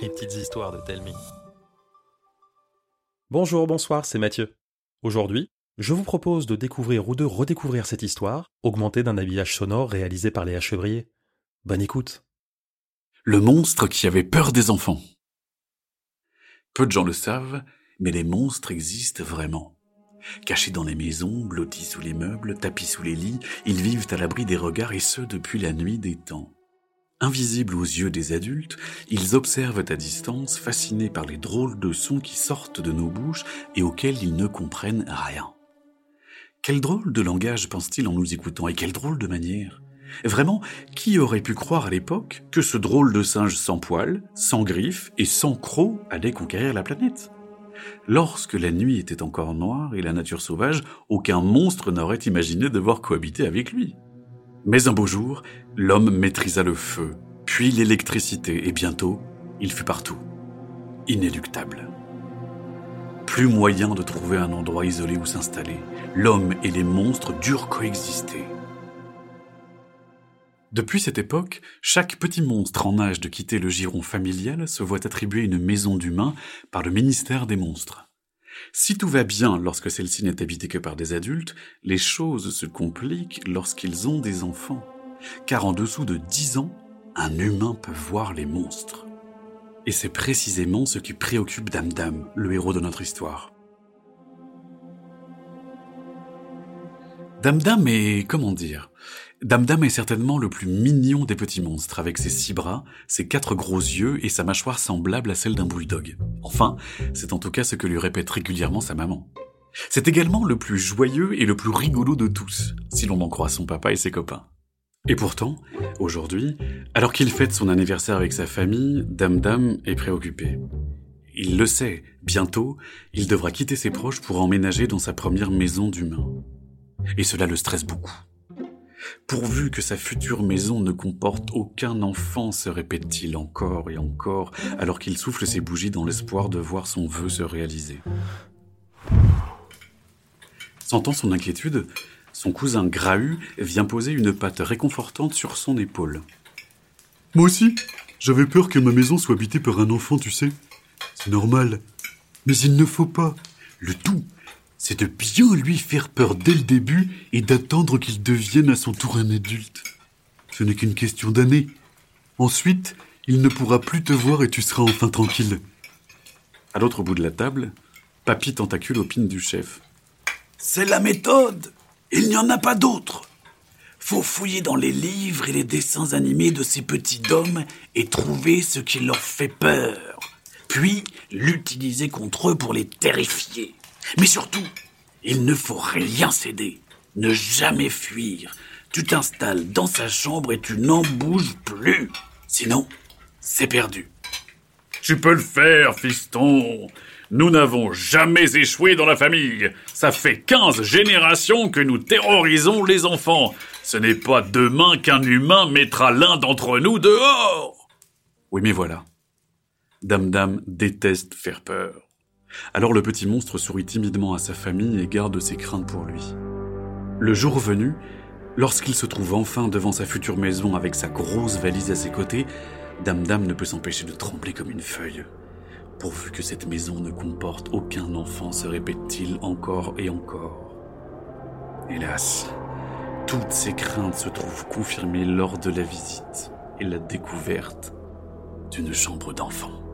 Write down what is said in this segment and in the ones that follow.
Les petites histoires de Telmi. Bonjour, bonsoir, c'est Mathieu. Aujourd'hui, je vous propose de découvrir ou de redécouvrir cette histoire, augmentée d'un habillage sonore réalisé par Léa Chevrier. Bonne écoute. Le monstre qui avait peur des enfants. Peu de gens le savent, mais les monstres existent vraiment. Cachés dans les maisons, blottis sous les meubles, tapis sous les lits, ils vivent à l'abri des regards et ce depuis la nuit des temps. Invisibles aux yeux des adultes, ils observent à distance, fascinés par les drôles de sons qui sortent de nos bouches et auxquels ils ne comprennent rien. Quel drôle de langage pense-t-il en nous écoutant et quelle drôle de manière Vraiment, qui aurait pu croire à l'époque que ce drôle de singe sans poils, sans griffes et sans crocs allait conquérir la planète? Lorsque la nuit était encore noire et la nature sauvage, aucun monstre n'aurait imaginé devoir cohabiter avec lui. Mais un beau jour, l'homme maîtrisa le feu, puis l'électricité, et bientôt, il fut partout, inéluctable. Plus moyen de trouver un endroit isolé où s'installer. L'homme et les monstres durent coexister. Depuis cette époque, chaque petit monstre en âge de quitter le giron familial se voit attribuer une maison d'humains par le ministère des monstres. Si tout va bien lorsque celle-ci n'est habitée que par des adultes, les choses se compliquent lorsqu'ils ont des enfants. Car en dessous de 10 ans, un humain peut voir les monstres. Et c'est précisément ce qui préoccupe Dame Dame, le héros de notre histoire. Dame est, comment dire, Dame est certainement le plus mignon des petits monstres, avec ses six bras, ses quatre gros yeux et sa mâchoire semblable à celle d'un bulldog. Enfin, c'est en tout cas ce que lui répète régulièrement sa maman. C'est également le plus joyeux et le plus rigolo de tous, si l'on en croit son papa et ses copains. Et pourtant, aujourd'hui, alors qu'il fête son anniversaire avec sa famille, Dame est préoccupé. Il le sait, bientôt, il devra quitter ses proches pour emménager dans sa première maison d'humain. Et cela le stresse beaucoup. Pourvu que sa future maison ne comporte aucun enfant, se répète-t-il encore et encore, alors qu'il souffle ses bougies dans l'espoir de voir son vœu se réaliser. Sentant son inquiétude, son cousin Grahu vient poser une patte réconfortante sur son épaule. Moi aussi, j'avais peur que ma maison soit habitée par un enfant, tu sais. C'est normal. Mais il ne faut pas. Le tout, c'est de bien lui faire peur dès le début et d'attendre qu'il devienne à son tour un adulte. Ce n'est qu'une question d'années. Ensuite, il ne pourra plus te voir et tu seras enfin tranquille. À l'autre bout de la table, Papy Tentacule opine du chef. C'est la méthode. Il n'y en a pas d'autre. Faut fouiller dans les livres et les dessins animés de ces petits dômes et trouver ce qui leur fait peur. Puis l'utiliser contre eux pour les terrifier. Mais surtout, il ne faut rien céder, ne jamais fuir. Tu t'installes dans sa chambre et tu n'en bouges plus. Sinon, c'est perdu. Tu peux le faire, fiston. Nous n'avons jamais échoué dans la famille. Ça fait 15 générations que nous terrorisons les enfants. Ce n'est pas demain qu'un humain mettra l'un d'entre nous dehors. Oui, mais voilà. Dame Dame déteste faire peur. Alors le petit monstre sourit timidement à sa famille et garde ses craintes pour lui. Le jour venu, lorsqu'il se trouve enfin devant sa future maison avec sa grosse valise à ses côtés, Dame Dame ne peut s'empêcher de trembler comme une feuille. Pourvu que cette maison ne comporte aucun enfant, se répète-t-il encore et encore. Hélas, toutes ces craintes se trouvent confirmées lors de la visite et la découverte d'une chambre d'enfant.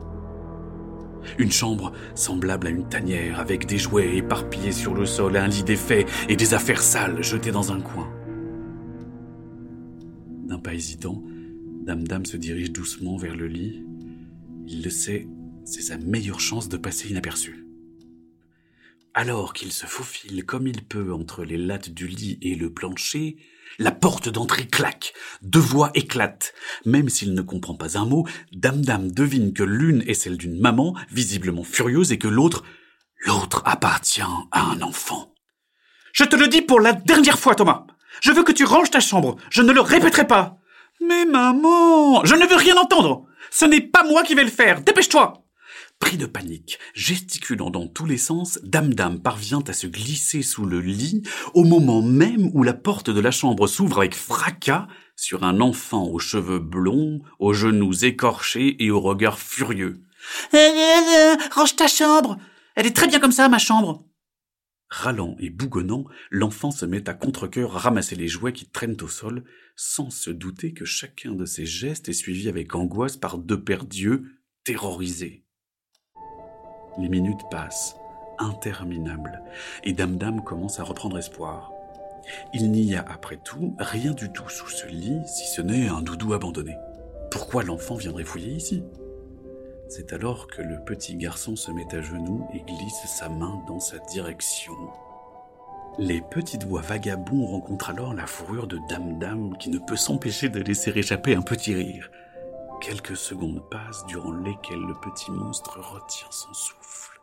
Une chambre semblable à une tanière avec des jouets éparpillés sur le sol, un lit défait et des affaires sales jetées dans un coin. D'un pas hésitant, Dame Dame se dirige doucement vers le lit. Il le sait, c'est sa meilleure chance de passer inaperçu. Alors qu'il se faufile comme il peut entre les lattes du lit et le plancher, la porte d'entrée claque, deux voix éclatent. Même s'il ne comprend pas un mot, Dame Dame devine que l'une est celle d'une maman, visiblement furieuse, et que l'autre, l'autre appartient à un enfant. Je te le dis pour la dernière fois, Thomas. Je veux que tu ranges ta chambre. Je ne le répéterai pas. Mais maman, je ne veux rien entendre. Ce n'est pas moi qui vais le faire. Dépêche-toi. Pris de panique, gesticulant dans tous les sens, Dame Dame parvient à se glisser sous le lit au moment même où la porte de la chambre s'ouvre avec fracas sur un enfant aux cheveux blonds, aux genoux écorchés et au regard furieux. Euh, euh, euh, range ta chambre. Elle est très bien comme ça, ma chambre. Râlant et bougonnant, l'enfant se met à contre-cœur à ramasser les jouets qui traînent au sol, sans se douter que chacun de ses gestes est suivi avec angoisse par deux pères d'yeux terrorisés. Les minutes passent, interminables, et Dame Dame commence à reprendre espoir. Il n'y a, après tout, rien du tout sous ce lit, si ce n'est un doudou abandonné. Pourquoi l'enfant viendrait fouiller ici? C'est alors que le petit garçon se met à genoux et glisse sa main dans sa direction. Les petits doigts vagabonds rencontrent alors la fourrure de Dame Dame qui ne peut s'empêcher de laisser échapper un petit rire. Quelques secondes passent durant lesquelles le petit monstre retient son souffle.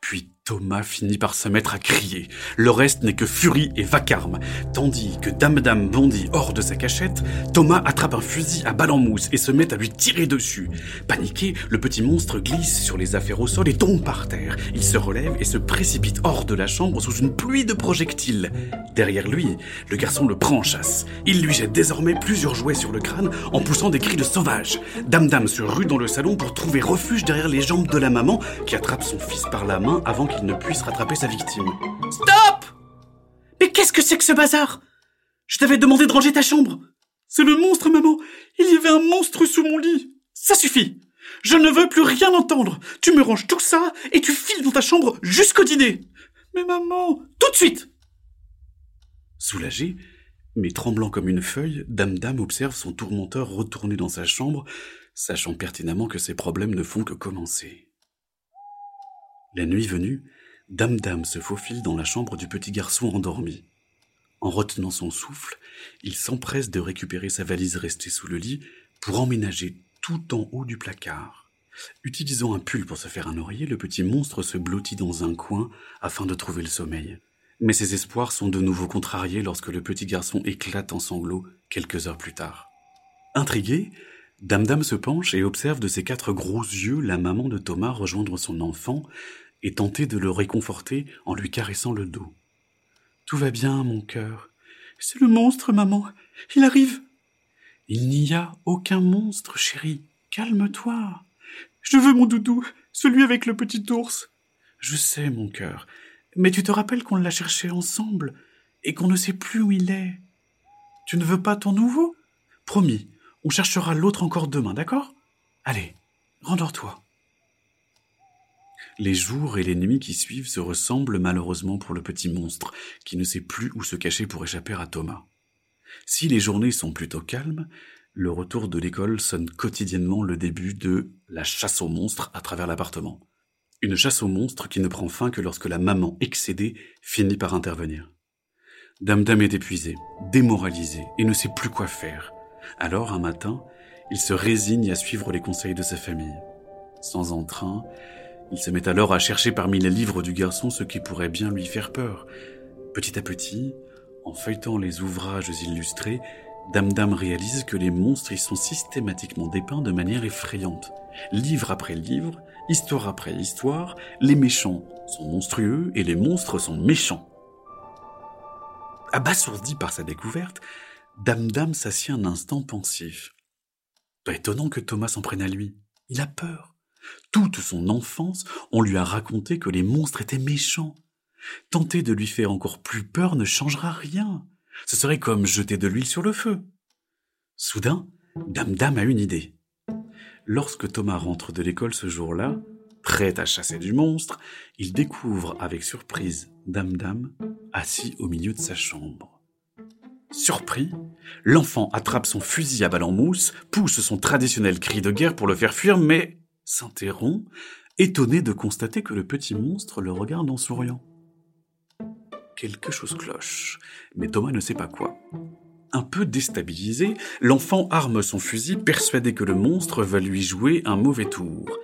Puis Thomas finit par se mettre à crier. Le reste n'est que furie et vacarme. Tandis que Dame Dame bondit hors de sa cachette, Thomas attrape un fusil à balle en mousse et se met à lui tirer dessus. Paniqué, le petit monstre glisse sur les affaires au sol et tombe par terre. Il se relève et se précipite hors de la chambre sous une pluie de projectiles. Derrière lui, le garçon le prend en chasse. Il lui jette désormais plusieurs jouets sur le crâne en poussant des cris de sauvage. Dame Dame se rue dans le salon pour trouver refuge derrière les jambes de la maman qui attrape son fils par la main avant qu'il ne puisse rattraper sa victime. Stop Mais qu'est-ce que c'est que ce bazar? Je t'avais demandé de ranger ta chambre. C'est le monstre, maman. Il y avait un monstre sous mon lit. Ça suffit. Je ne veux plus rien entendre. Tu me ranges tout ça et tu files dans ta chambre jusqu'au dîner. Mais maman, tout de suite Soulagé, mais tremblant comme une feuille, Dame Dame observe son tourmenteur retourner dans sa chambre, sachant pertinemment que ses problèmes ne font que commencer. La nuit venue, Dame Dame se faufile dans la chambre du petit garçon endormi. En retenant son souffle, il s'empresse de récupérer sa valise restée sous le lit pour emménager tout en haut du placard. Utilisant un pull pour se faire un oreiller, le petit monstre se blottit dans un coin afin de trouver le sommeil. Mais ses espoirs sont de nouveau contrariés lorsque le petit garçon éclate en sanglots quelques heures plus tard. Intrigué, Dame Dame se penche et observe de ses quatre gros yeux la maman de Thomas rejoindre son enfant et tenter de le réconforter en lui caressant le dos. Tout va bien, mon cœur. C'est le monstre, maman. Il arrive. Il n'y a aucun monstre, chérie. Calme-toi. Je veux mon doudou, celui avec le petit ours. Je sais, mon cœur. Mais tu te rappelles qu'on l'a cherché ensemble et qu'on ne sait plus où il est. Tu ne veux pas ton nouveau? Promis, on cherchera l'autre encore demain, d'accord? Allez, rendors-toi. Les jours et les nuits qui suivent se ressemblent malheureusement pour le petit monstre, qui ne sait plus où se cacher pour échapper à Thomas. Si les journées sont plutôt calmes, le retour de l'école sonne quotidiennement le début de la chasse aux monstres à travers l'appartement. Une chasse aux monstres qui ne prend fin que lorsque la maman excédée finit par intervenir. Dame Dame est épuisé, démoralisé et ne sait plus quoi faire. Alors, un matin, il se résigne à suivre les conseils de sa famille. Sans entrain, il se met alors à chercher parmi les livres du garçon ce qui pourrait bien lui faire peur. Petit à petit, en feuilletant les ouvrages illustrés, Dame Dame réalise que les monstres y sont systématiquement dépeints de manière effrayante. Livre après livre, histoire après histoire, les méchants sont monstrueux et les monstres sont méchants. Abasourdi par sa découverte, Dame Dame s'assied un instant pensif. Pas étonnant que Thomas s'en prenne à lui. Il a peur. Toute son enfance, on lui a raconté que les monstres étaient méchants. Tenter de lui faire encore plus peur ne changera rien. Ce serait comme jeter de l'huile sur le feu. Soudain, Dame Dame a une idée. Lorsque Thomas rentre de l'école ce jour-là, prêt à chasser du monstre, il découvre avec surprise Dame Dame assis au milieu de sa chambre. Surpris, l'enfant attrape son fusil à balle en mousse, pousse son traditionnel cri de guerre pour le faire fuir, mais s'interrompt, étonné de constater que le petit monstre le regarde en souriant. Quelque chose cloche, mais Thomas ne sait pas quoi. Un peu déstabilisé, l'enfant arme son fusil, persuadé que le monstre va lui jouer un mauvais tour.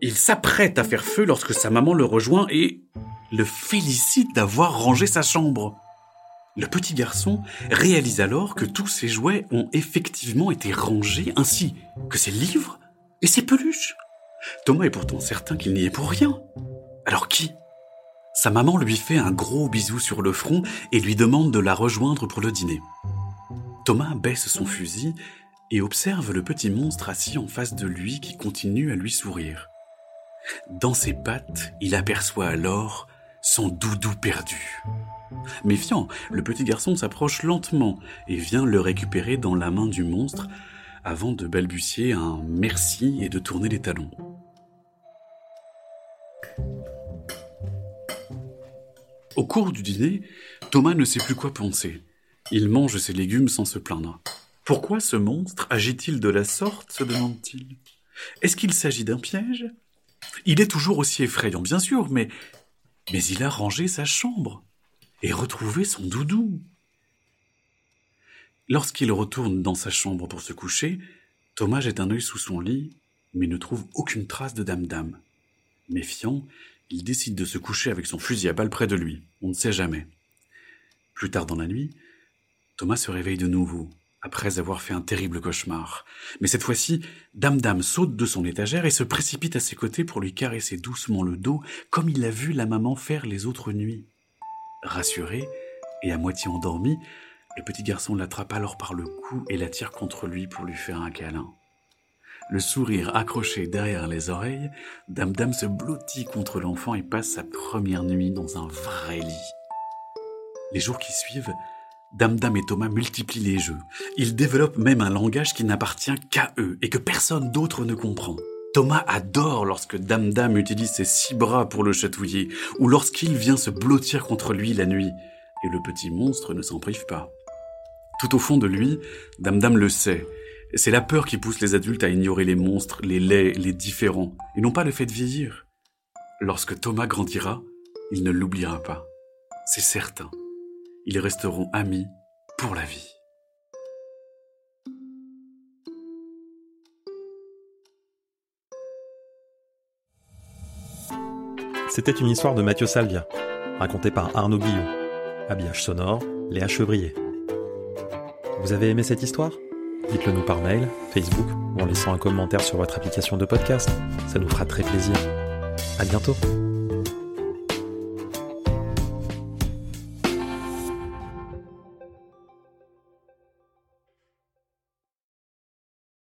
Il s'apprête à faire feu lorsque sa maman le rejoint et le félicite d'avoir rangé sa chambre. Le petit garçon réalise alors que tous ses jouets ont effectivement été rangés, ainsi que ses livres et ses peluches. Thomas est pourtant certain qu'il n'y est pour rien. Alors qui? Sa maman lui fait un gros bisou sur le front et lui demande de la rejoindre pour le dîner. Thomas baisse son fusil et observe le petit monstre assis en face de lui qui continue à lui sourire. Dans ses pattes, il aperçoit alors son doudou perdu. Méfiant, le petit garçon s'approche lentement et vient le récupérer dans la main du monstre avant de balbutier un merci et de tourner les talons. Au cours du dîner, Thomas ne sait plus quoi penser. Il mange ses légumes sans se plaindre. Pourquoi ce monstre agit-il de la sorte se demande-t-il. Est-ce qu'il s'agit d'un piège? Il est toujours aussi effrayant, bien sûr, mais mais il a rangé sa chambre et retrouvé son doudou. Lorsqu'il retourne dans sa chambre pour se coucher, Thomas jette un œil sous son lit, mais ne trouve aucune trace de Dame Dame. Méfiant, il décide de se coucher avec son fusil à balle près de lui. On ne sait jamais. Plus tard dans la nuit, Thomas se réveille de nouveau, après avoir fait un terrible cauchemar. Mais cette fois-ci, Dame Dame saute de son étagère et se précipite à ses côtés pour lui caresser doucement le dos, comme il a vu la maman faire les autres nuits. Rassuré et à moitié endormi, le petit garçon l'attrape alors par le cou et l'attire contre lui pour lui faire un câlin. Le sourire accroché derrière les oreilles, Dame Dame se blottit contre l'enfant et passe sa première nuit dans un vrai lit. Les jours qui suivent, Dame Dame et Thomas multiplient les jeux. Ils développent même un langage qui n'appartient qu'à eux et que personne d'autre ne comprend. Thomas adore lorsque Dame Dame utilise ses six bras pour le chatouiller, ou lorsqu'il vient se blottir contre lui la nuit. Et le petit monstre ne s'en prive pas. Tout au fond de lui, Dame Dame le sait. C'est la peur qui pousse les adultes à ignorer les monstres, les laits, les différents, et non pas le fait de vieillir. Lorsque Thomas grandira, il ne l'oubliera pas. C'est certain ils resteront amis pour la vie. C'était une histoire de Mathieu Salvia, racontée par Arnaud Guillon. Habillage sonore, Léa Chevrier. Vous avez aimé cette histoire? Dites-le nous par mail, Facebook ou en laissant un commentaire sur votre application de podcast. Ça nous fera très plaisir. À bientôt